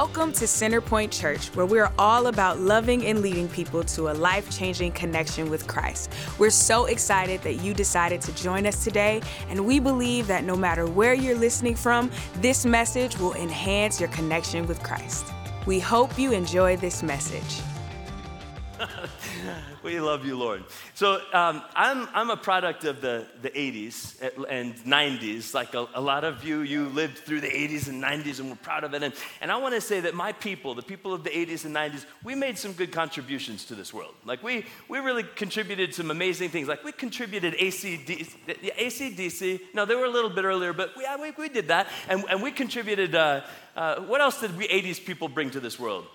Welcome to Centerpoint Church, where we're all about loving and leading people to a life changing connection with Christ. We're so excited that you decided to join us today, and we believe that no matter where you're listening from, this message will enhance your connection with Christ. We hope you enjoy this message. we love you, Lord. So um, I'm, I'm a product of the, the 80s and 90s. Like a, a, lot of you, you lived through the 80s and 90s and we're proud of it. And, and I want to say that my people, the people of the 80s and 90s, we made some good contributions to this world. Like we, we really contributed some amazing things. Like we contributed ACD, ACDC. No, they were a little bit earlier, but we, we, we did that. And, and we contributed, uh, uh, what else did we 80s people bring to this world?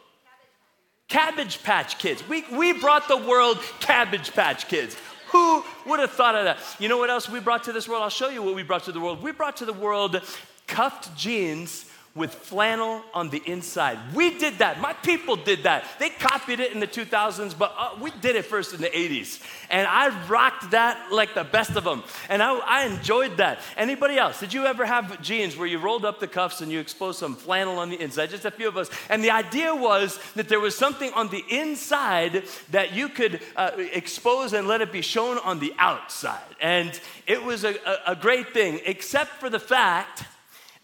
Cabbage Patch Kids. We, we brought the world Cabbage Patch Kids. Who would have thought of that? You know what else we brought to this world? I'll show you what we brought to the world. We brought to the world cuffed jeans with flannel on the inside. We did that. My people did that. They copied it in the 2000s, but uh, we did it first in the 80s. And I rocked that like the best of them. And I, I, enjoyed that. Anybody else? Did you ever have jeans where you rolled up the cuffs and you exposed some flannel on the inside? Just a few of us. And the idea was that there was something on the inside that you could uh, expose and let it be shown on the outside. And it was a, a, a great thing, except for the fact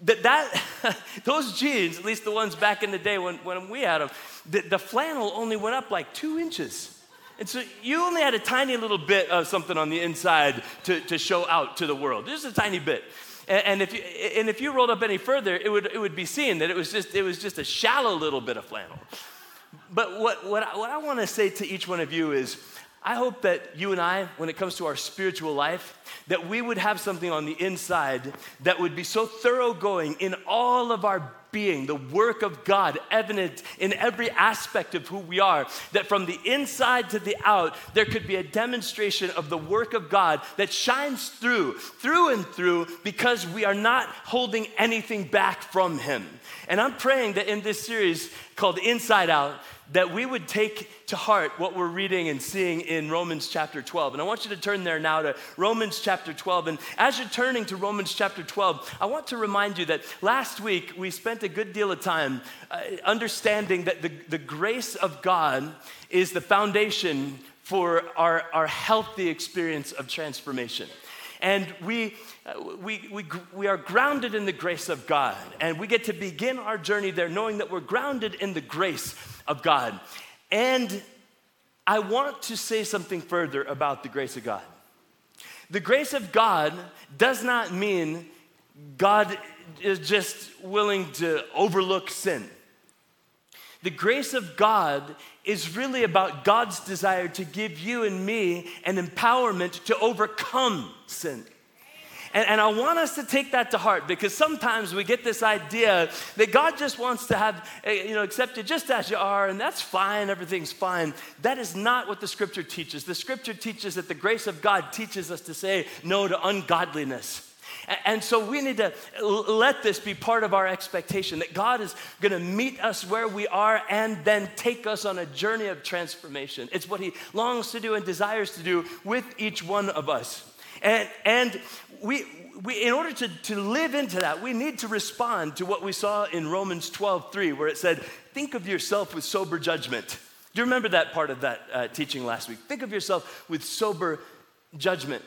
that, that those jeans, at least the ones back in the day when, when we had them, the, the flannel only went up like two inches. And so you only had a tiny little bit of something on the inside to, to show out to the world, just a tiny bit. And, and, if you, and if you rolled up any further, it would, it would be seen that it was, just, it was just a shallow little bit of flannel. But what, what, what I want to say to each one of you is I hope that you and I, when it comes to our spiritual life, that we would have something on the inside that would be so thoroughgoing in all of our being, the work of God evident in every aspect of who we are, that from the inside to the out, there could be a demonstration of the work of God that shines through, through and through, because we are not holding anything back from Him. And I'm praying that in this series called Inside Out, that we would take to heart what we're reading and seeing in Romans chapter 12. And I want you to turn there now to Romans chapter 12. And as you're turning to Romans chapter 12, I want to remind you that last week we spent a good deal of time uh, understanding that the, the grace of God is the foundation for our, our healthy experience of transformation. And we, uh, we, we, we are grounded in the grace of God. And we get to begin our journey there knowing that we're grounded in the grace of God. And I want to say something further about the grace of God. The grace of God does not mean God is just willing to overlook sin. The grace of God is really about God's desire to give you and me an empowerment to overcome sin. And, and, I want us to take that to heart because sometimes we get this idea that God just wants to have, eh, you know, accept you just as you are, and that's fine, everything's fine. That is not what the scripture teaches. The scripture teaches that the grace of God teaches us to say no to ungodliness. And so we need to let this be part of our expectation that God is going to meet us where we are and then take us on a journey of transformation. It's what He longs to do and desires to do with each one of us. And, and we, we, in order to, to live into that, we need to respond to what we saw in Romans 12 3, where it said, Think of yourself with sober judgment. Do you remember that part of that uh, teaching last week? Think of yourself with sober judgment.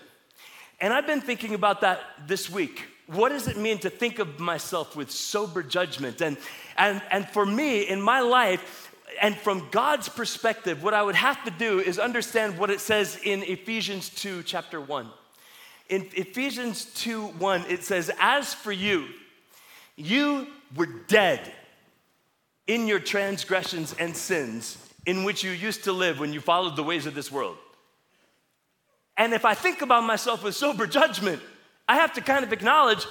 And I've been thinking about that this week. What does it mean to think of myself with sober judgment? And, and, and for me, in my life, and from God's perspective, what I would have to do is understand what it says in Ephesians 2, chapter 1. In Ephesians 2 1, it says, As for you, you were dead in your transgressions and sins in which you used to live when you followed the ways of this world. And if I think about myself with sober judgment, I have to kind of acknowledge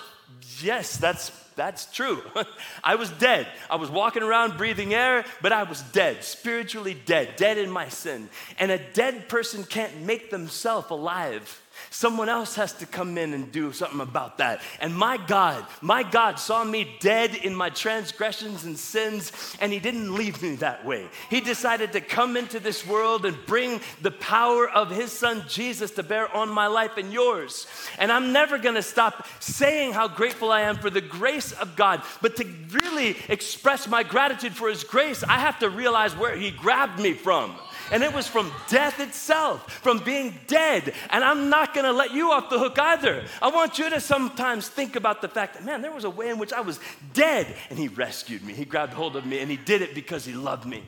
yes, that's, that's true. I was dead. I was walking around breathing air, but I was dead, spiritually dead, dead in my sin. And a dead person can't make themselves alive. Someone else has to come in and do something about that. And my God, my God saw me dead in my transgressions and sins, and He didn't leave me that way. He decided to come into this world and bring the power of His Son Jesus to bear on my life and yours. And I'm never gonna stop saying how grateful I am for the grace of God. But to really express my gratitude for His grace, I have to realize where He grabbed me from and it was from death itself, from being dead. And I'm not gonna let you off the hook either. I want you to sometimes think about the fact that, man, there was a way in which I was dead, and He rescued me. He grabbed hold of me, and He did it because He loved me.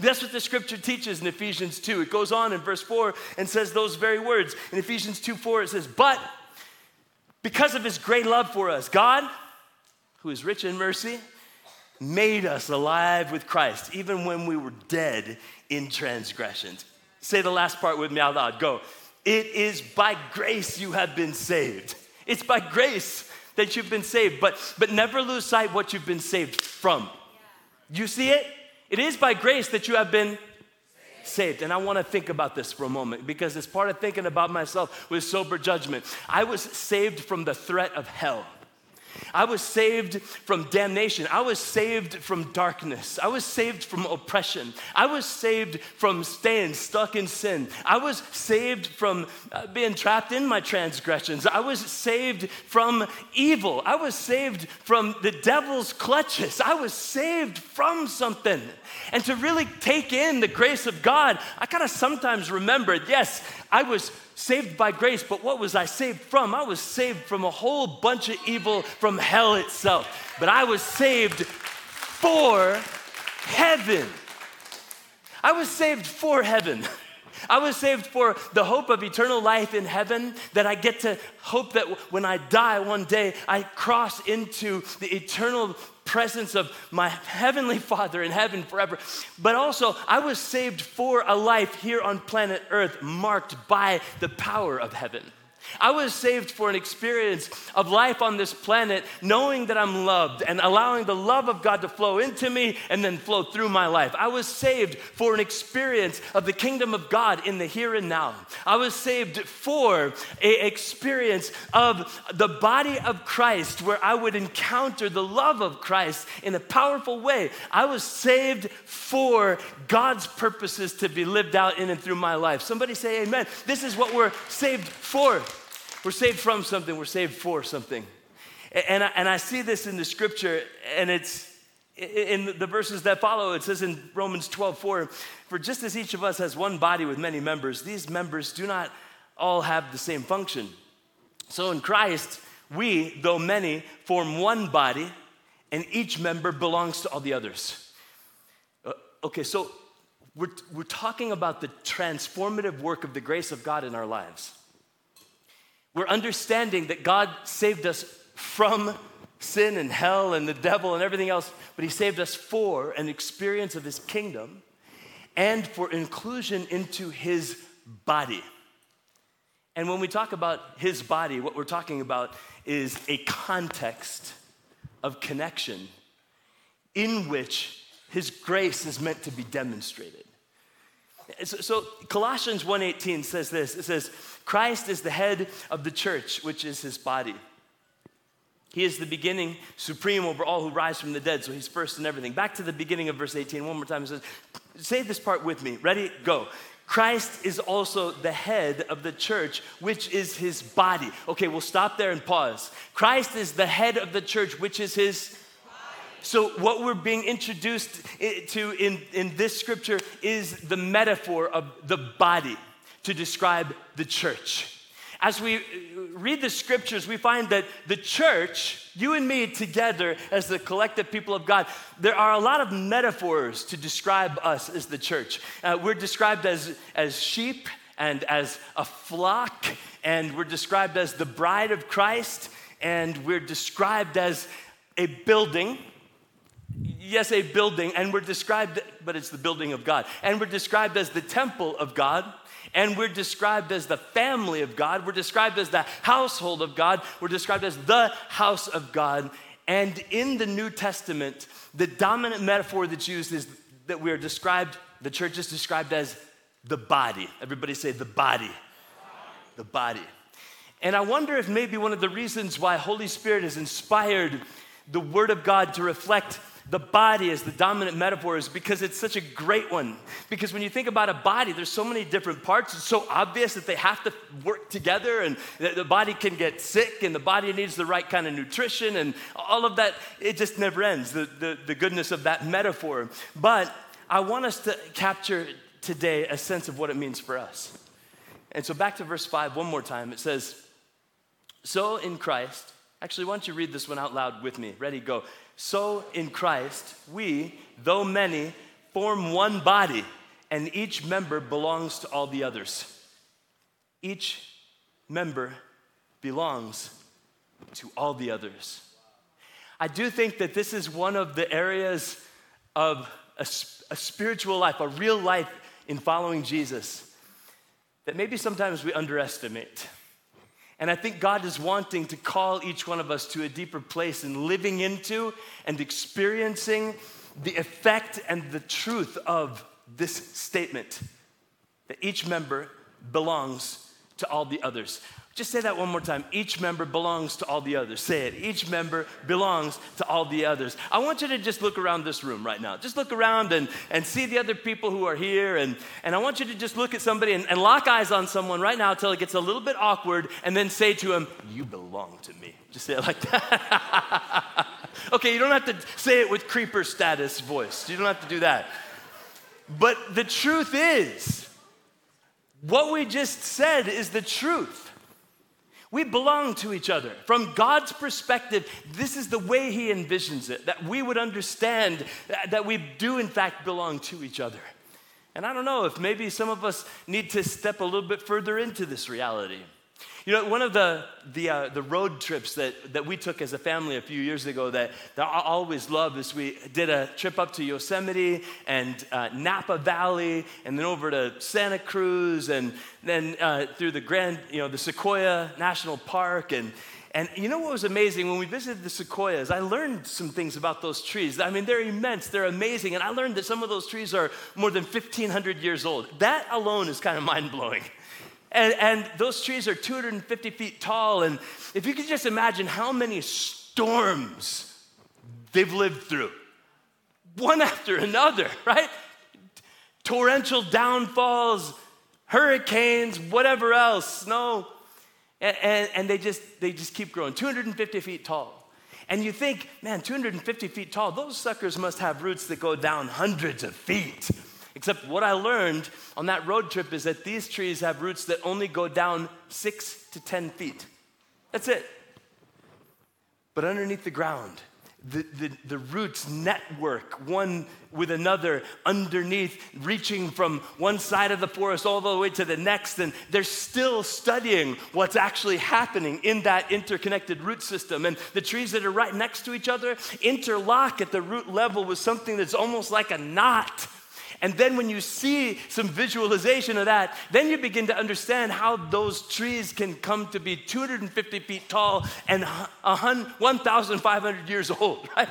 That's what the scripture teaches in Ephesians 2. It goes on in verse 4 and says those very words. In Ephesians 2 4, it says, But because of his great love for us, God, who is rich in mercy, made us alive with Christ, even when we were dead in transgressions. Say the last part with me out loud. Go. It is by grace you have been saved. It's by grace that you've been saved, but, but never lose sight what you've been saved from. You see it? It is by grace that you have been saved. And I want to think about this for a moment because it's part of thinking about myself with sober judgment. I was saved from the threat of hell. I was saved from damnation. I was saved from darkness. I was saved from oppression. I was saved from staying stuck in sin. I was saved from uh, being trapped in my transgressions. I was saved from evil. I was saved from the devil's clutches. I was saved from something. And to really take in the grace of God, I kind of sometimes remember yes, I was saved by grace, but what was I saved from? I was saved from a whole bunch of evil from hell itself. But I was saved for heaven. I was saved for heaven. I was saved for the hope of eternal life in heaven, that I get to hope that when I die one day, I cross into the eternal presence of my heavenly Father in heaven forever. But also, I was saved for a life here on planet Earth marked by the power of heaven. I was saved for an experience of life on this planet, knowing that I'm loved and allowing the love of God to flow into me and then flow through my life. I was saved for an experience of the kingdom of God in the here and now. I was saved for an experience of the body of Christ where I would encounter the love of Christ in a powerful way. I was saved for God's purposes to be lived out in and through my life. Somebody say amen. This is what we're saved for. We're saved from something, we're saved for something. And I, and I see this in the scripture, and it's in the verses that follow. It says in Romans 12, 4, for just as each of us has one body with many members, these members do not all have the same function. So in Christ, we, though many, form one body, and each member belongs to all the others. Uh, okay, so we're, we're talking about the transformative work of the grace of God in our lives. We're understanding that God saved us from sin and hell and the devil and everything else, but He saved us for an experience of His kingdom and for inclusion into His body. And when we talk about His body, what we're talking about is a context of connection in which His grace is meant to be demonstrated. So, so Colossians 1:18 says this. It says, Christ is the head of the church, which is his body. He is the beginning, supreme over all who rise from the dead. So he's first in everything. Back to the beginning of verse 18, one more time. It says, Say this part with me. Ready? Go. Christ is also the head of the church, which is his body. Okay, we'll stop there and pause. Christ is the head of the church, which is his so, what we're being introduced to in, in this scripture is the metaphor of the body to describe the church. As we read the scriptures, we find that the church, you and me together as the collective people of God, there are a lot of metaphors to describe us as the church. Uh, we're described as, as sheep and as a flock, and we're described as the bride of Christ, and we're described as a building yes, a building, and we're described, but it's the building of God. And we're described as the temple of God, and we're described as the family of God. We're described as the household of God. We're described as the house of God. And in the New Testament, the dominant metaphor that's used is that we are described, the church is described as the body. Everybody say the body. The body. And I wonder if maybe one of the reasons why Holy Spirit has inspired the Word of God to reflect the body as the dominant metaphor is because it's such a great one. Because when you think about a body, there's so many different parts. It's so obvious that they have to work together, and the body can get sick, and the body needs the right kind of nutrition, and all of that. It just never ends, the, the, the goodness of that metaphor. But I want us to capture today a sense of what it means for us. And so back to verse 5 one more time. It says, So in Christ, actually, why don't you read this one out loud with me? Ready, go. So in Christ, we, though many, form one body, and each member belongs to all the others. Each member belongs to all the others. I do think that this is one of the areas of a, a, spiritual life, a real life in following Jesus, that maybe sometimes we underestimate. And I think God is wanting to call each one of us to a deeper place in living into and experiencing the effect and the truth of this statement that each member belongs to all the others. Just say that one more time. Each member belongs to all the others. Say it. Each member belongs to all the others. I want you to just look around this room right now. Just look around and, and see the other people who are here. And, and I want you to just look at somebody and, and lock eyes on someone right now until it gets a little bit awkward and then say to him, You belong to me. Just say it like that. okay, you don't have to say it with creeper status voice. You don't have to do that. But the truth is, what we just said is the truth. We belong to each other. From God's perspective, this is the way He envisions it that we would understand that we do, in fact, belong to each other. And I don't know if maybe some of us need to step a little bit further into this reality. You know, one of the, the, uh, the road trips that, that we took as a family a few years ago that, that I always love is we did a trip up to Yosemite and uh, Napa Valley and then over to Santa Cruz and then uh, through the Grand, you know, the Sequoia National Park. And, and you know what was amazing? When we visited the sequoias, I learned some things about those trees. I mean, they're immense, they're amazing. And I learned that some of those trees are more than 1,500 years old. That alone is kind of mind blowing. And, and those trees are 250 feet tall. And if you could just imagine how many storms they've lived through, one after another, right? Torrential downfalls, hurricanes, whatever else, snow. And, and, and, they, just, they just keep growing, 250 feet tall. And you think, man, 250 feet tall, those suckers must have roots that go down hundreds of feet. Except what I learned on that road trip is that these trees have roots that only go down six to 10 feet. That's it. But underneath the ground, the, the, the, roots network one with another underneath, reaching from one side of the forest all the way to the next. And they're still studying what's actually happening in that interconnected root system. And the trees that are right next to each other interlock at the root level with something that's almost like a knot and then when you see some visualization of that, then you begin to understand how those trees can come to be 250 feet tall and 1,500 years old, right?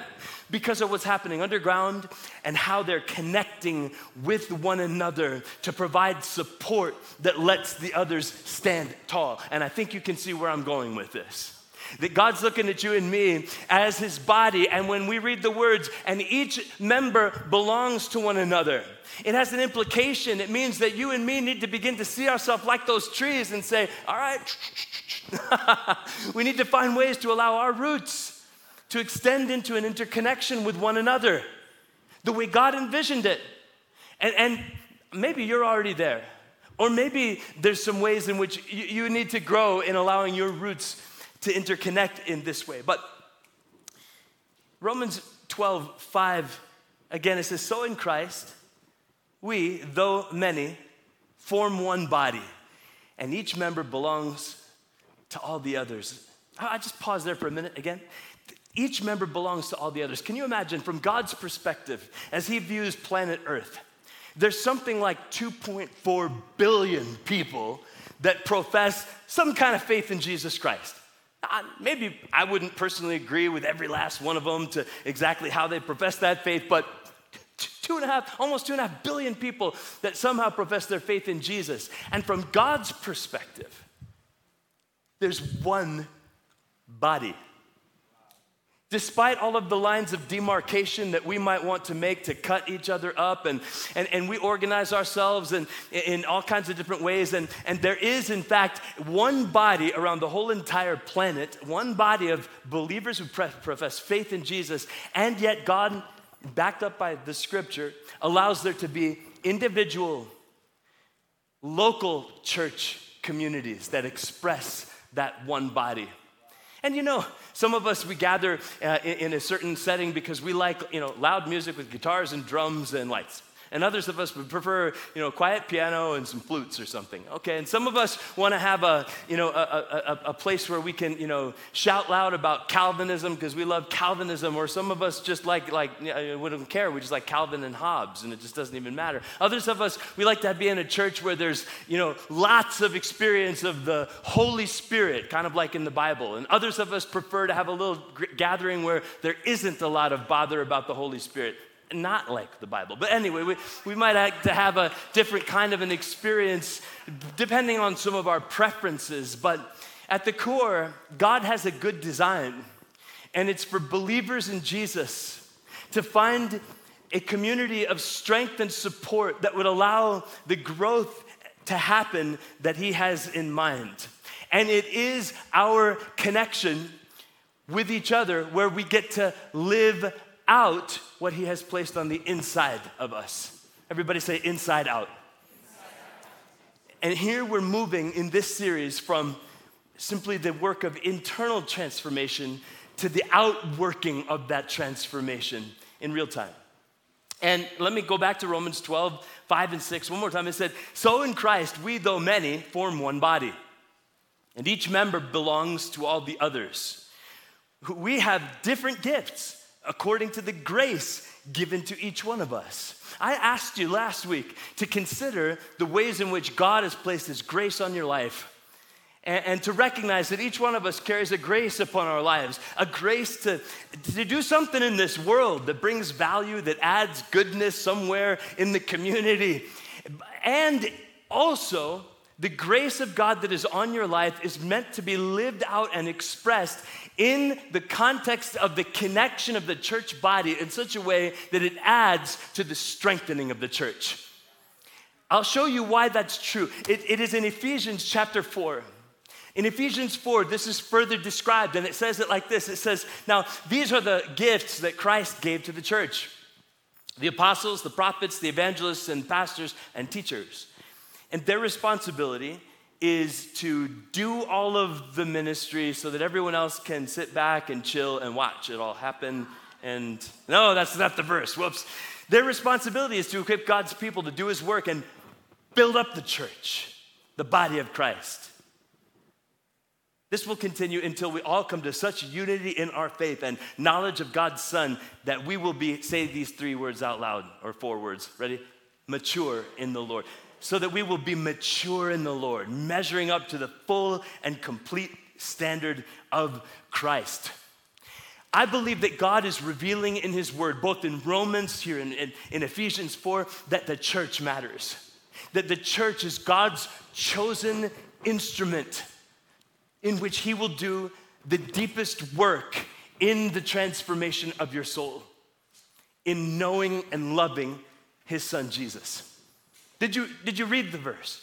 Because of what's happening underground and how they're connecting with one another to provide support that lets the others stand tall. And I think you can see where I'm going with this. That God's looking at you and me as his body, and when we read the words, and each member belongs to one another, it has an implication. It means that you and me need to begin to see ourselves like those trees and say, all right, we need to find ways to allow our roots to extend into an interconnection with one another the way God envisioned it. And, and maybe you're already there. Or maybe there's some ways in which you, you need to grow in allowing your roots to interconnect in this way. But Romans 12, 5, again, it says, So in Christ, we, though many, form one body, and each member belongs to all the others. I just pause there for a minute again. Each member belongs to all the others. Can you imagine, from God's perspective, as He views planet Earth, there's something like 2.4 billion people that profess some kind of faith in Jesus Christ. I, maybe I wouldn't personally agree with every last one of them to exactly how they profess that faith, but two and a half, almost two and a half billion people that somehow profess their faith in Jesus. And from God's perspective, there's one body. Despite all of the lines of demarcation that we might want to make to cut each other up, and, and, and we organize ourselves in, in all kinds of different ways, and, and there is, in fact, one body around the whole entire planet, one body of believers who profess faith in Jesus, and yet God, backed up by the scripture, allows there to be individual, local church communities that express that one body. And you know, some of us, we gather uh, in, in, a certain setting because we like, you know, loud music with guitars and drums and lights. And others of us would prefer, you know, quiet piano and some flutes or something. Okay, and some of us want to have a, you know, a, a, a, place where we can, you know, shout loud about Calvinism because we love Calvinism. Or some of us just like, like, we don't care. We just like Calvin and Hobbes, and it just doesn't even matter. Others of us, we like to be in a church where there's, you know, lots of experience of the Holy Spirit, kind of like in the Bible. And others of us prefer to have a little gathering where there isn't a lot of bother about the Holy Spirit not like the Bible. But anyway, we, we might have to have a different kind of an experience depending on some of our preferences. But at the core, God has a good design, and it's for believers in Jesus to find a community of strength and support that would allow the growth to happen that He has in mind. And it is our connection with each other where we get to live out what He has placed on the inside of us. Everybody say, inside out. And here we're moving in this series from simply the work of internal transformation to the outworking of that transformation in real time. And let me go back to Romans 12, 5 and 6 one more time. It said, So in Christ, we, though many, form one body, and each member belongs to all the others. We have different gifts according to the grace given to each one of us. I asked you last week to consider the ways in which God has placed His grace on your life. And, and, to recognize that each one of us carries a grace upon our lives, a grace to, to do something in this world that brings value, that adds goodness somewhere in the community. And also, the grace of God that is on your life is meant to be lived out and expressed in the context of the connection of the church body in such a way that it adds to the strengthening of the church. I'll show you why that's true. it, it is in Ephesians chapter 4. In Ephesians 4, this is further described, and it says it like this It says, Now, these are the gifts that Christ gave to the church the apostles, the prophets, the evangelists, and pastors and teachers. And their responsibility is to do all of the ministry so that everyone else can sit back and chill and watch it all happen. And no, that's not the verse. Whoops. Their responsibility is to equip God's people to do his work and build up the church, the body of Christ. This will continue until we all come to such unity in our faith and knowledge of God's Son that we will be, say these three words out loud, or four words. Ready? Mature in the Lord so that we will be mature in the Lord, measuring up to the full and complete standard of Christ. I believe that God is revealing in His Word, both in Romans, here in, in, in, Ephesians 4, that the church matters. That the church is God's chosen instrument in which He will do the deepest work in the transformation of your soul, in knowing and loving His Son Jesus. Did you, did you read the verse?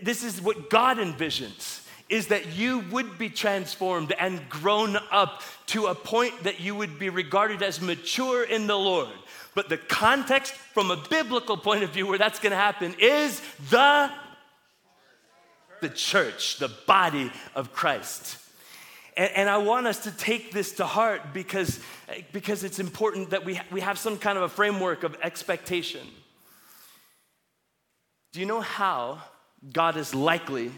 This is what God envisions is that you would be transformed and grown up to a point that you would be regarded as mature in the Lord. But the context from a biblical point of view where that's going to happen is the the church, the body of Christ. And, and, I want us to take this to heart because, because it's important that we, we have some kind of a framework of expectation. Do you know how God is likely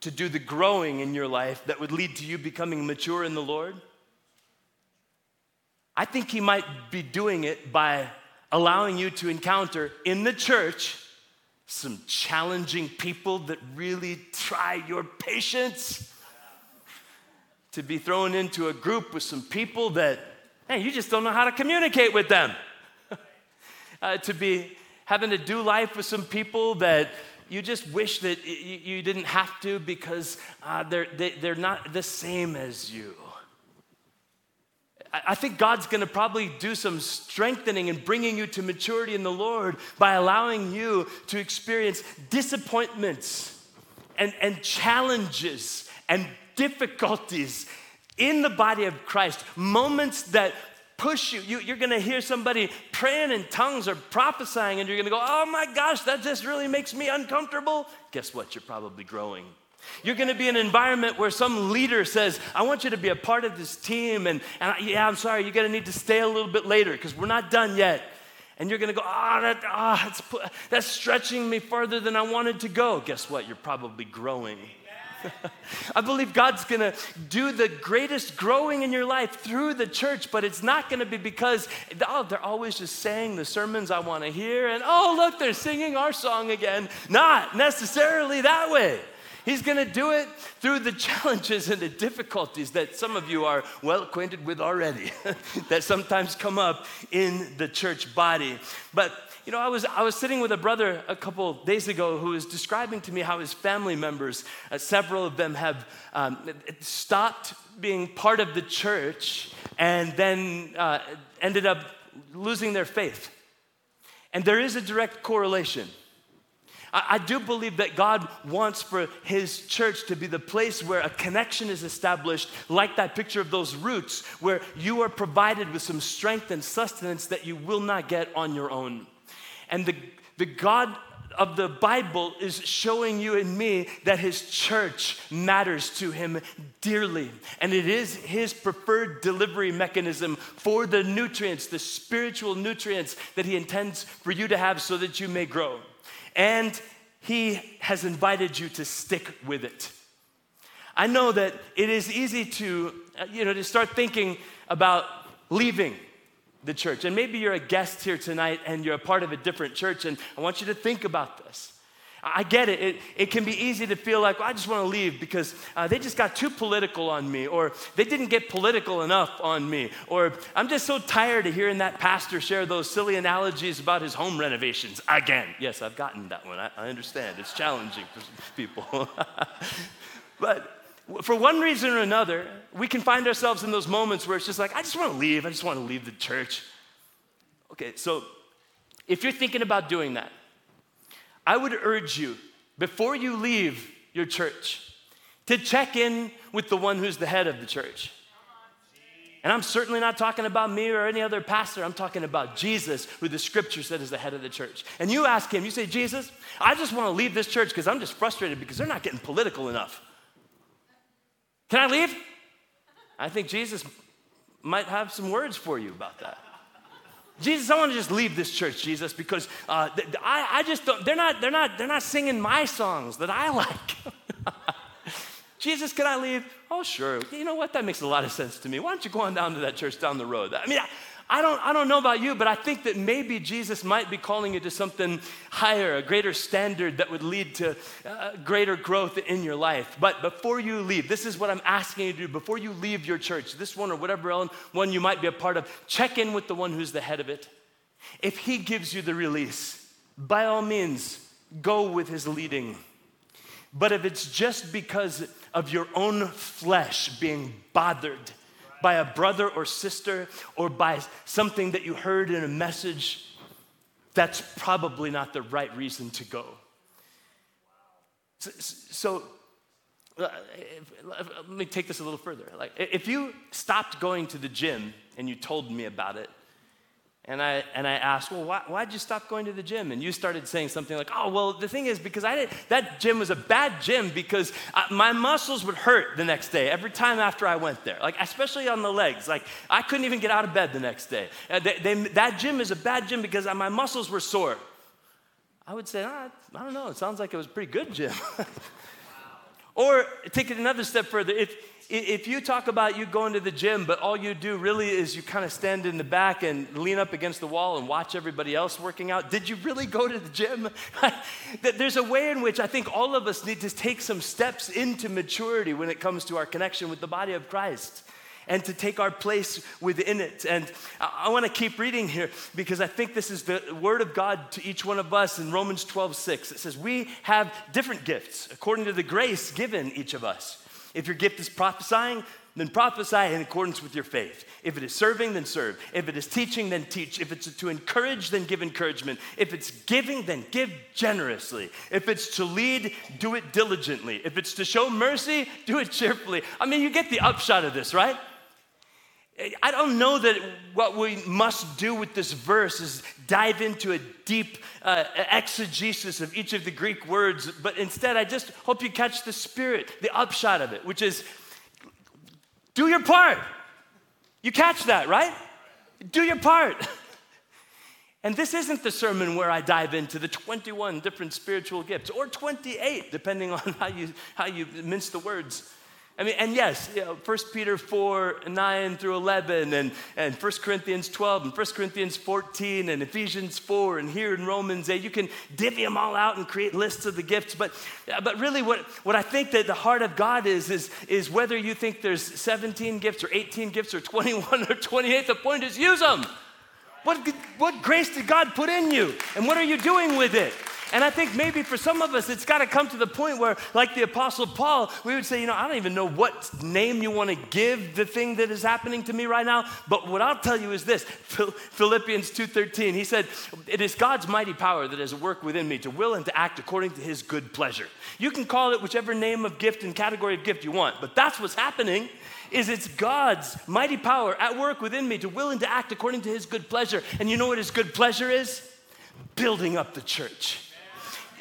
to do the growing in your life that would lead to you becoming mature in the Lord? I think He might be doing it by allowing you to encounter in the church some challenging people that really try your patience. To be thrown into a group with some people that, hey, you just don't know how to communicate with them. uh, to be having to do life with some people that you just wish that you, didn't have to because uh, they're, they, are they are not the same as you. I think God's gonna probably do some strengthening and bringing you to maturity in the Lord by allowing you to experience disappointments and, and challenges and difficulties in the body of Christ, moments that push you. you are gonna hear somebody praying in tongues or prophesying, and you're gonna go, Oh my gosh, that just really makes me uncomfortable. Guess what? You're probably growing. You're going to be in an environment where some leader says, I want you to be a part of this team. And, and I, yeah, I'm sorry, you're going to need to stay a little bit later because we're not done yet. And you're going to go, ah, oh, that, oh, that's, that's stretching me farther than I wanted to go. Guess what? You're probably growing. I believe God's gonna do the greatest growing in your life through the church, but it's not gonna be because, oh, they're always just saying the sermons I wanna hear, and oh, look, they're singing our song again. Not necessarily that way. He's to do it through the challenges and the difficulties that some of you are well acquainted with already, that sometimes come up in the church body. But you know, I was, I was sitting with a brother a couple days ago who was describing to me how his family members, uh, several of them have um, stopped being part of the church and then uh, ended up losing their faith. And there is a direct correlation. I, I do believe that God wants for His church to be the place where a connection is established, like that picture of those roots, where you are provided with some strength and sustenance that you will not get on your own. And the, the God of the Bible is showing you and me that his church matters to him dearly. And it is his preferred delivery mechanism for the nutrients, the spiritual nutrients that he intends for you to have so that you may grow and He has invited you to stick with it. I know that it is easy to, uh, you know, to start thinking about leaving the church. And maybe you're a guest here tonight and you're a part of a different church, and I want you to think about this. I get it. It, it can be easy to feel like, well, I just want to leave because uh, they just got too political on me, or they didn't get political enough on me, or I'm just so tired of hearing that pastor share those silly analogies about his home renovations again. Yes, I've gotten that one. I, I understand. It's challenging for people. but for one reason or another, we can find ourselves in those moments where it's just like, I just want to leave. I just want to leave the church. Okay, so if you're thinking about doing that, I would urge you, before you leave your church, to check in with the one who's the head of the church. And I'm certainly not talking about me or any other pastor. I'm talking about Jesus, who the scripture said is the head of the church. And you ask him, you say, Jesus, I just want to leave this church because I'm just frustrated because they're not getting political enough. Can I leave? I think Jesus might have some words for you about that. Jesus, I want to just leave this church, Jesus, because uh, th- I, I just don't, they're not, they're, not, they're not singing my songs that I like. Jesus, can I leave? Oh, sure. You know what? That makes a lot of sense to me. Why don't you go on down to that church down the road? I mean, I, I don't, I don't know about you, but I think that maybe Jesus might be calling you to something higher, a greater standard that would lead to uh, greater growth in your life. But before you leave, this is what I'm asking you to do. Before you leave your church, this one or whatever one you might be a part of, check in with the one who's the head of it. If he gives you the release, by all means, go with his leading. But if it's just because of your own flesh being bothered, by a brother or sister or by something that you heard in a message, that's probably not the right reason to go. So, so uh, let me take this a little further. Like, if you stopped going to the gym and you told me about it, and I, and I asked, well, why, why'd you stop going to the gym? And you started saying something like, oh, well, the thing is, because I did, that gym was a bad gym because I, my muscles would hurt the next day every time after I went there, like, especially on the legs. Like, I couldn't even get out of bed the next day. Uh, they, they, that gym is a bad gym because my muscles were sore. I would say, oh, I don't know, it sounds like it was a pretty good gym. or take it another step further. If, if you talk about you going to the gym, but all you do really is you kind of stand in the back and lean up against the wall and watch everybody else working out, did you really go to the gym? There's a way in which I think all of us need to take some steps into maturity when it comes to our connection with the body of Christ. and to take our place within it. And I, want to keep reading here because I think this is the word of God to each one of us in Romans 12 6. It says, We have different gifts according to the grace given each of us. If your gift is prophesying, then prophesy in accordance with your faith. If it is serving, then serve. If it is teaching, then teach. If it's to encourage, then give encouragement. If it's giving, then give generously. If it's to lead, do it diligently. If it's to show mercy, do it cheerfully. I mean, you get the upshot of this, right? I don't know that what we must do with this verse is dive into a deep uh, exegesis of each of the Greek words, but instead, I just hope you catch the spirit, the upshot of it, which is do your part. You catch that, right? Do your part. And this isn't the sermon where I dive into the 21 different spiritual gifts, or 28, depending on how you, how you mince the words. I mean, and yes, you know, 1 Peter 4, 9 through 11, and, and 1 Corinthians 12, and 1 Corinthians 14, and Ephesians 4, and here in Romans 8, you can divvy them all out and create lists of the gifts. But, uh, but really, what, what I think that the heart of God is, is, is whether you think there's 17 gifts, or 18 gifts, or 21 or 28, the point is use them. What, what grace did God put in you? And what are you doing with it? And I think maybe for some of us, it's got to come to the point where, like the Apostle Paul, we would say, you know, I don't even know what name you want to give the thing that is happening to me right now. But what I'll tell you is this Philippians 2.13, he said, it is God's mighty power that has worked within me to will and to act according to his good pleasure. You can call it whichever name of gift and category of gift you want, but that's what's happening is it's God's mighty power at work within me to will and to act according to his good pleasure. And you know what his good pleasure is? Building up the church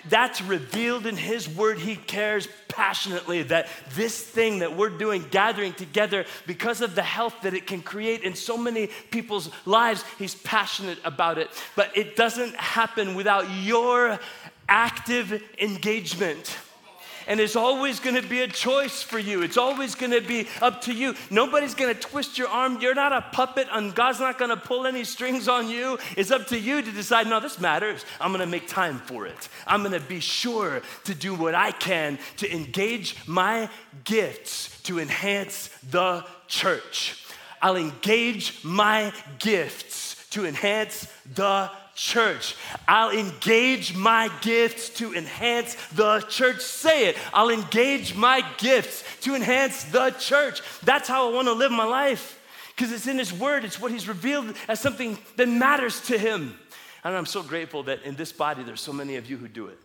that's revealed in His Word. He cares passionately that this thing that we're doing, gathering together, because of the health that it can create in so many people's lives, He's passionate about it. But it doesn't happen without your active engagement. And it's always gonna be a choice for you. It's always gonna be up to you. Nobody's gonna twist your arm. You're not a puppet, and God's not gonna pull any strings on you. It's up to you to decide, no, this matters. I'm gonna make time for it. I'm gonna be sure to do what I can to engage my gifts to enhance the church. I'll engage my gifts to enhance the church. I'll engage my gifts to enhance the church. Say it. I'll engage my gifts to enhance the church. That's how I want to live my life because it's in His Word, it's what He's revealed as something that matters to Him. And I'm so grateful that in this body, there's so many of you who do it.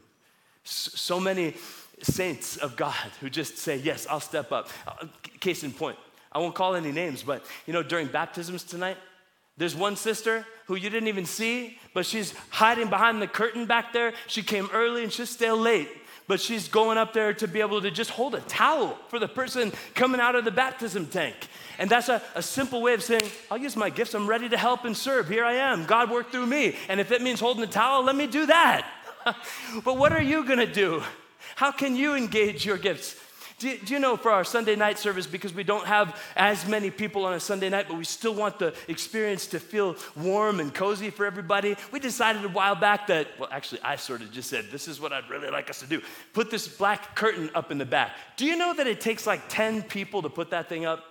So many saints of God who just say, Yes, I'll step up. Uh, case in point, I won't call any names, but you know, during baptisms tonight, there's one sister who you didn't even see, but she's hiding behind the curtain back there. She came early and she'll stay late, but she's going up there to be able to just hold a towel for the person coming out of the baptism tank. And that's a, a simple way of saying, I'll use my gifts. I'm ready to help and serve. Here I am. God worked through me. And if it means holding a towel, let me do that. but what are you going to do? How can you engage your gifts? Do, do, you know for our Sunday night service, because we don't have as many people on a Sunday night, but we still want the experience to feel warm and cozy for everybody, we decided a while back that, well, actually, I sort of just said, this is what I'd really like us to do. Put this black curtain up in the back. Do you know that it takes like 10 people to put that thing up?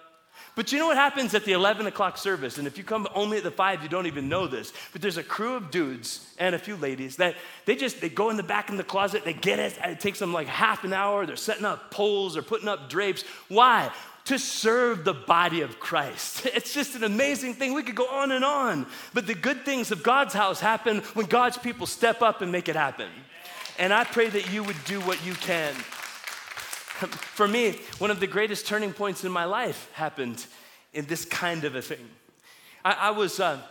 But you know what happens at the 11 o'clock service? And if you come only at the 5, you don't even know this. But there's a crew of dudes and a few ladies that they just, they go in the back in the closet, they get it, it takes them like half an hour. They're setting up poles, they're putting up drapes. Why? to serve the body of Christ. It's just an amazing thing. We could go on and on. But the good things of God's house happen when God's people step up and make it happen. And I pray that you would do what you can. For me, one of the greatest turning points in my life happened in this kind of a thing. I, I was, uh,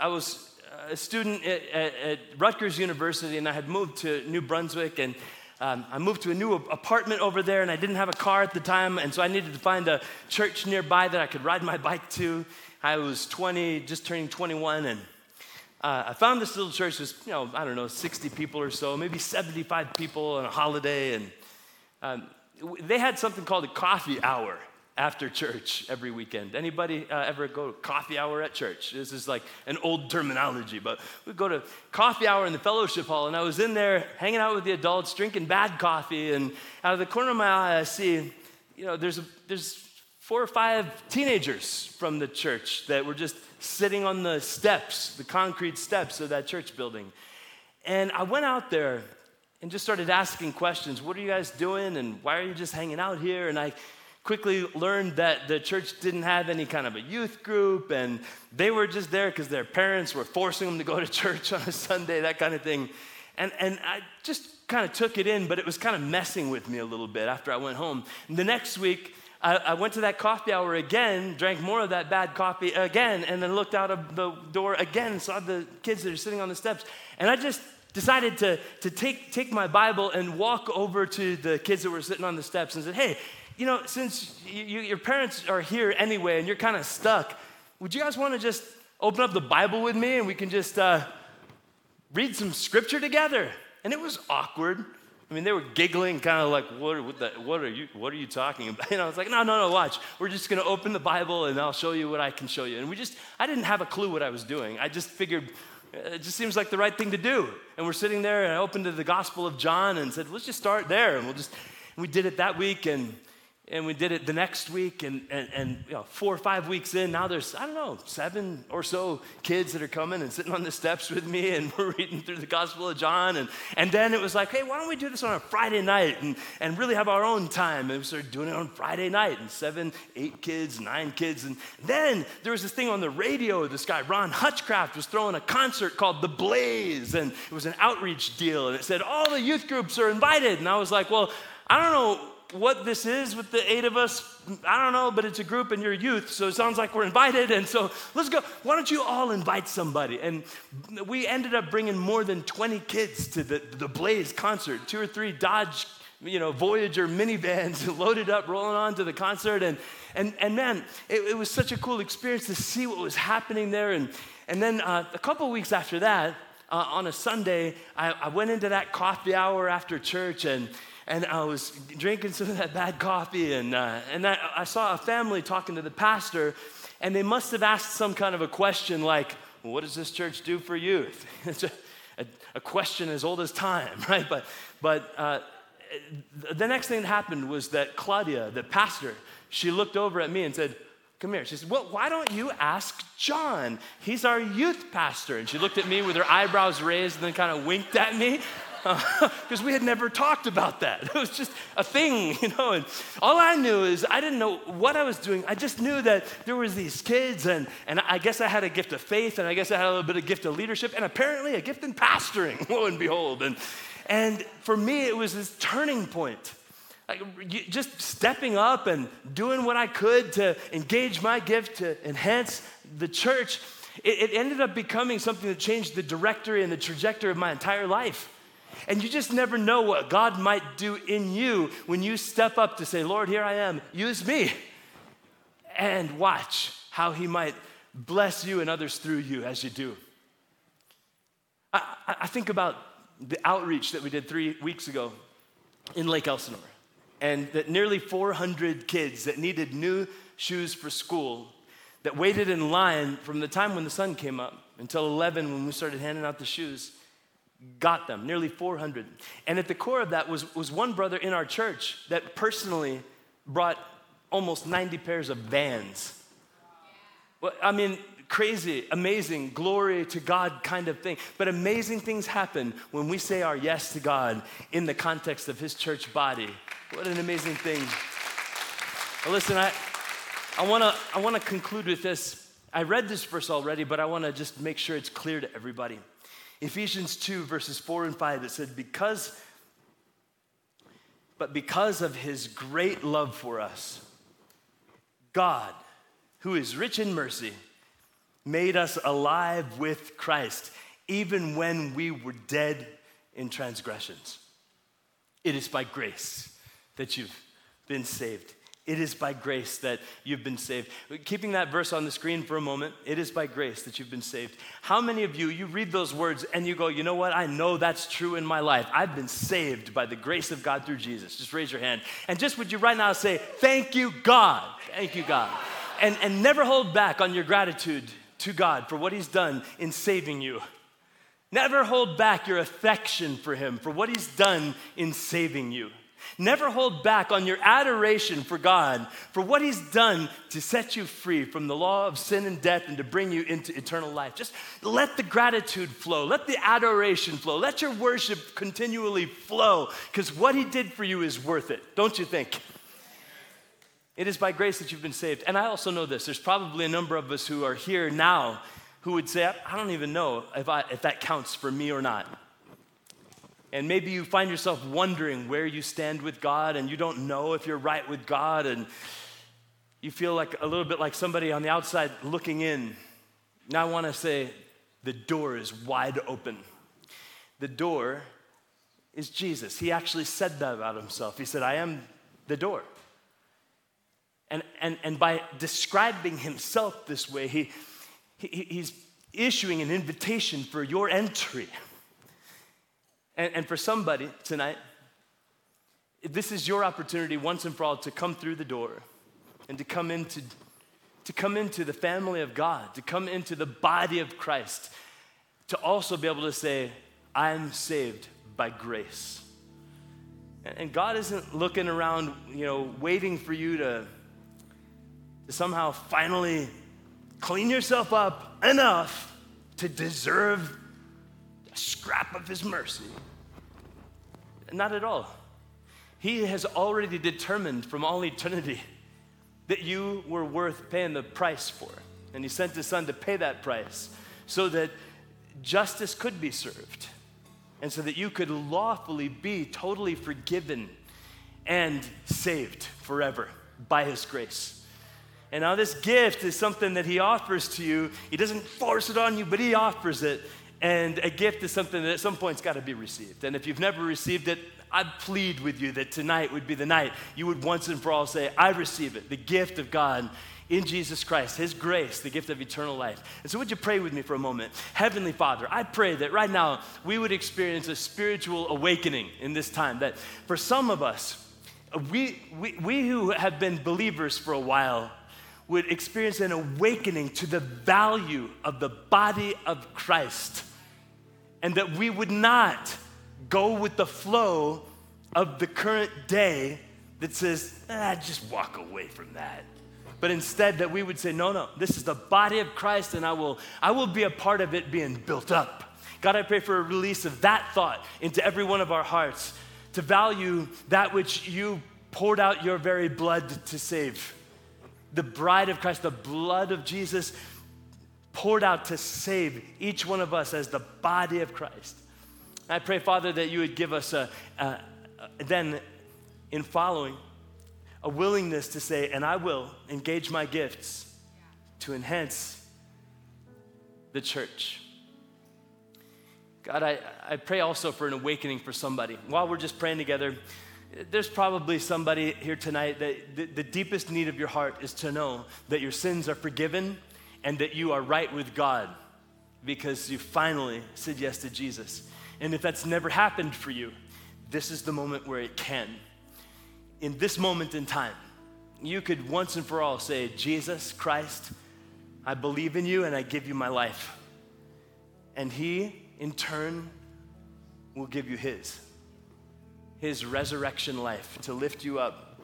I was a student at, at, at, Rutgers University, and I had moved to New Brunswick, and um, I moved to a new apartment over there, and I didn't have a car at the time, and so I needed to find a church nearby that I could ride my bike to. I was 20, just turning 21, and uh, I found this little church. was, you know, I don't know, 60 people or so, maybe 75 people on a holiday, and um, they had something called a coffee hour after church every weekend. Anybody uh, ever go to coffee hour at church? This is like an old terminology, but we go to coffee hour in the fellowship hall, and I was in there hanging out with the adults, drinking bad coffee, and out of the corner of my eye, I see, you know, there's a, there's four or five teenagers from the church that were just sitting on the steps, the concrete steps of that church building. And I went out there and just started asking questions. What are you guys doing? And why are you just hanging out here? And I quickly learned that the church didn't have any kind of a youth group and they were just there because their parents were forcing them to go to church on a Sunday, that kind of thing. And, and I just kind of took it in, but it was kind of messing with me a little bit after I went home. And the next week, I, I, went to that coffee hour again, drank more of that bad coffee again, and then looked out of the door again saw the kids that are sitting on the steps. And I just decided to, to take, take my Bible and walk over to the kids that were sitting on the steps and said, Hey, you know, since you, you, your parents are here anyway and you're kind of stuck, would you guys want to just open up the Bible with me and we can just uh, read some scripture together? And it was awkward. I mean, they were giggling, kind of like, what, what, the, what, are you, what are you talking about? And I was like, no, no, no, watch. We're just going to open the Bible and I'll show you what I can show you. And we just, I didn't have a clue what I was doing. I just figured it just seems like the right thing to do. And we're sitting there and I opened to the Gospel of John and said, let's just start there. And we'll just, we did it that week. And and we did it the next week and, and, and you know, four or five weeks in now there's i don't know seven or so kids that are coming and sitting on the steps with me and we're reading through the gospel of john and, and then it was like hey why don't we do this on a friday night and, and really have our own time? And we started doing it on friday night and seven eight kids nine kids and then there was this thing on the radio this guy ron hutchcraft was throwing a concert called the blaze and it was an outreach deal and it said all the youth groups are invited. And i was like well i don't know what this is with the eight of us. I don't know, but it's a group and you're youth, so it sounds like we're invited. And so let's go. Why don't you all invite somebody? And we ended up bringing more than 20 kids to the, the Blaze concert, two or three Dodge, you know, Voyager minivans loaded up, rolling on to the concert. And, and, and man, it, it was such a cool experience to see what was happening there. And, and then uh, a couple weeks after that, uh, on a Sunday, I, I went into that coffee hour after church and and I was drinking some of that bad coffee, and, uh, and I, I saw a family talking to the pastor, and they must have asked some kind of a question like, well, What does this church do for youth? it's a, a, a, question as old as time, right? But, but uh, the next thing that happened was that Claudia, the pastor, she looked over at me and said, Come here. She said, Well, why don't you ask John? He's our youth pastor. And she looked at me with her eyebrows raised and then kind of winked at me because we had never talked about that. It was just a thing, you know. And all I knew is I didn't know what I was doing. I just knew that there was these kids, and, and I guess I had a gift of faith, and I guess I had a little bit of gift of leadership, and apparently a gift in pastoring, lo and behold. And, and for me, it was this turning point. Like just stepping up and doing what I could to engage my gift to enhance the church, it, it ended up becoming something that changed the directory and the trajectory of my entire life. And you just never know what God might do in you when you step up to say, Lord, here I am, use me. And watch how He might bless you and others through you as you do. I, I think about the outreach that we did three weeks ago in Lake Elsinore, and that nearly 400 kids that needed new shoes for school that waited in line from the time when the sun came up until 11 when we started handing out the shoes got them, nearly 400. And at the core of that was, was one brother in our church that personally brought almost 90 pairs of vans. Well, I mean, crazy, amazing, glory to God kind of thing. But amazing things happen when we say our yes to God in the context of His church body. What an amazing thing. Well, listen, I, I wanna, I wanna conclude with this. I read this verse already, but I wanna just make sure it's clear to everybody. Ephesians 2, verses 4 and 5, it said, Because, but because of his great love for us, God, who is rich in mercy, made us alive with Christ, even when we were dead in transgressions. It is by grace that you've been saved. It is by grace that you've been saved. Keeping that verse on the screen for a moment, it is by grace that you've been saved. How many of you, you read those words and you go, you know what? I know that's true in my life. I've been saved by the grace of God through Jesus. Just raise your hand. And just would you right now say, thank you, God. Thank you, God. And, and never hold back on your gratitude to God for what He's done in saving you. Never hold back your affection for Him for what He's done in saving you. Never hold back on your adoration for God, for what He's done to set you free from the law of sin and death and to bring you into eternal life. Just let the gratitude flow, let the adoration flow, let your worship continually flow, because what He did for you is worth it, don't you think? It is by grace that you've been saved. And I also know this there's probably a number of us who are here now who would say, I don't even know if, I, if that counts for me or not. And maybe you find yourself wondering where you stand with God and you don't know if you're right with God and you feel like a little bit like somebody on the outside looking in. Now I want to say the door is wide open. The door is Jesus. He actually said that about himself. He said, I am the door. And, and, and by describing himself this way, he, he, he's issuing an invitation for your entry. And, and for somebody tonight, this is your opportunity once and for all to come through the door and to come into to come into the family of God, to come into the body of Christ, to also be able to say, I'm saved by grace. And God isn't looking around, you know, waiting for you to, to somehow finally clean yourself up enough to deserve scrap of His mercy. Not at all. He has already determined from all eternity that you were worth paying the price for. And He sent His Son to pay that price so that justice could be served and so that you could lawfully be totally forgiven and saved forever by His grace. And now, this gift is something that He offers to you. He doesn't force it on you, but He offers it. And a gift is something that at some point's got to be received. And if you've never received it, I plead with you that tonight would be the night you would once and for all say, I receive it, the gift of God in Jesus Christ, His grace, the gift of eternal life. And so, would you pray with me for a moment? Heavenly Father, I pray that right now we would experience a spiritual awakening in this time. That for some of us, we, we, we who have been believers for a while would experience an awakening to the value of the body of Christ and that we would not go with the flow of the current day that says, ah, just walk away from that. But instead that we would say, no, no, this is the body of Christ and I will, I will be a part of it being built up. God, I pray for a release of that thought into every one of our hearts to value that which you poured out your very blood to save. The bride of Christ, the blood of Jesus poured out to save each one of us as the body of Christ. I pray, Father, that you would give us a, a, a, then, in following, a willingness to say, and I will engage my gifts to enhance the church. God, I, I pray also for an awakening for somebody. While we're just praying together, there's probably somebody here tonight that the, the deepest need of your heart is to know that your sins are forgiven and that you are right with God because you finally said yes to Jesus. And if that's never happened for you, this is the moment where it can. In this moment in time, you could once and for all say, Jesus Christ, I believe in you and I give you my life. And He, in turn, will give you His. His resurrection life to lift you up,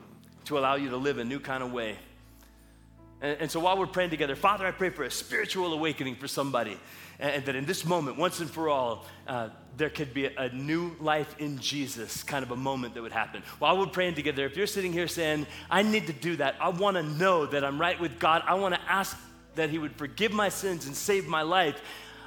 to allow you to live a new kind of way. And, and so while we're praying together, Father, I pray for a spiritual awakening for somebody. And, and that in this moment, once and for all, uh, there could be a, a, new life in Jesus, kind of a moment that would happen. While we're praying together, if you're sitting here saying, I need to do that, I want to know that I'm right with God, I want to ask that He would forgive my sins and save my life,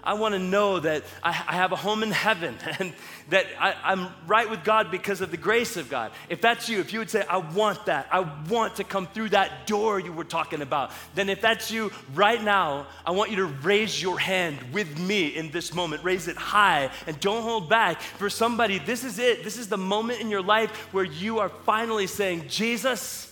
I want to know that I, I, have a home in heaven and that I, I'm right with God because of the grace of God. If that's you, if you would say, I want that, I want to come through that door you were talking about, then if that's you right now, I want you to raise your hand with me in this moment. Raise it high and don't hold back. For somebody, this is it. This is the moment in your life where you are finally saying, Jesus,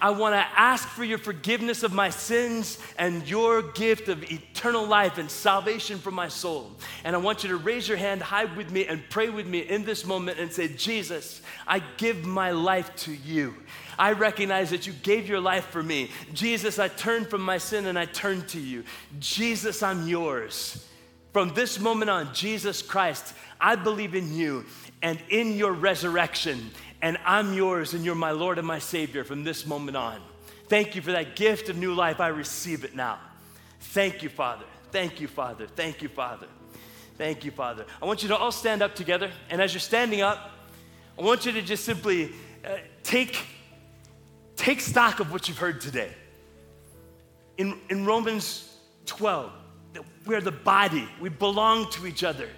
I want to ask for your forgiveness of my sins and your gift of eternal life and salvation for my soul. And I want you to raise your hand high with me and pray with me in this moment and say, Jesus, I give my life to you. I recognize that you gave your life for me. Jesus, I turn from my sin and I turn to you. Jesus, I'm yours. From this moment on, Jesus Christ, I believe in you and in your resurrection and I'm yours, and you're my Lord and my Savior from this moment on. Thank you for that gift of new life. I receive it now. Thank you, Father. Thank you, Father. Thank you, Father. Thank you, Father. I want you to all stand up together, and as you're standing up, I want you to just simply uh, take, take stock of what you've heard today. In, in Romans 12, we're the body, we belong to each other.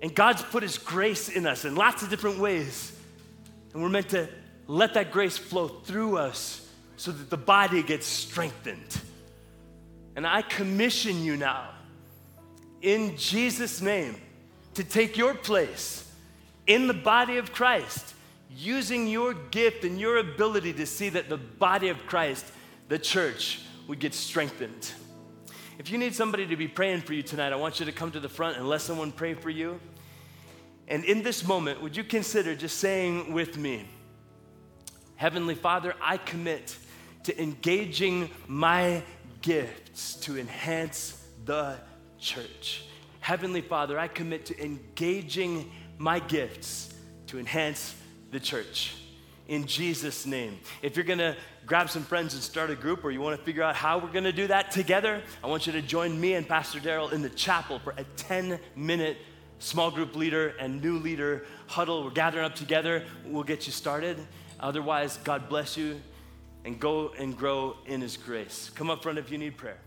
And God's put His grace in us in lots of different ways. And we're meant to let that grace flow through us so that the body gets strengthened. And I commission you now, in Jesus' name, to take your place in the body of Christ, using your gift and your ability to see that the body of Christ, the church, would get strengthened. If you need somebody to be praying for you tonight, I want you to come to the front and let someone pray for you. And in this moment, would you consider just saying with me, Heavenly Father, I commit to engaging my gifts to enhance the church. Heavenly Father, I commit to engaging my gifts to enhance the church. In Jesus' name. If you're gonna grab some friends and start a group, or you wanna figure out how we're gonna do that together, I want you to join me and Pastor Daryl in the chapel for a 10 minute small group leader and new leader huddle. We're gathering up together. We'll get you started. Otherwise, God bless you and go and grow in His grace. Come up front if you need prayer.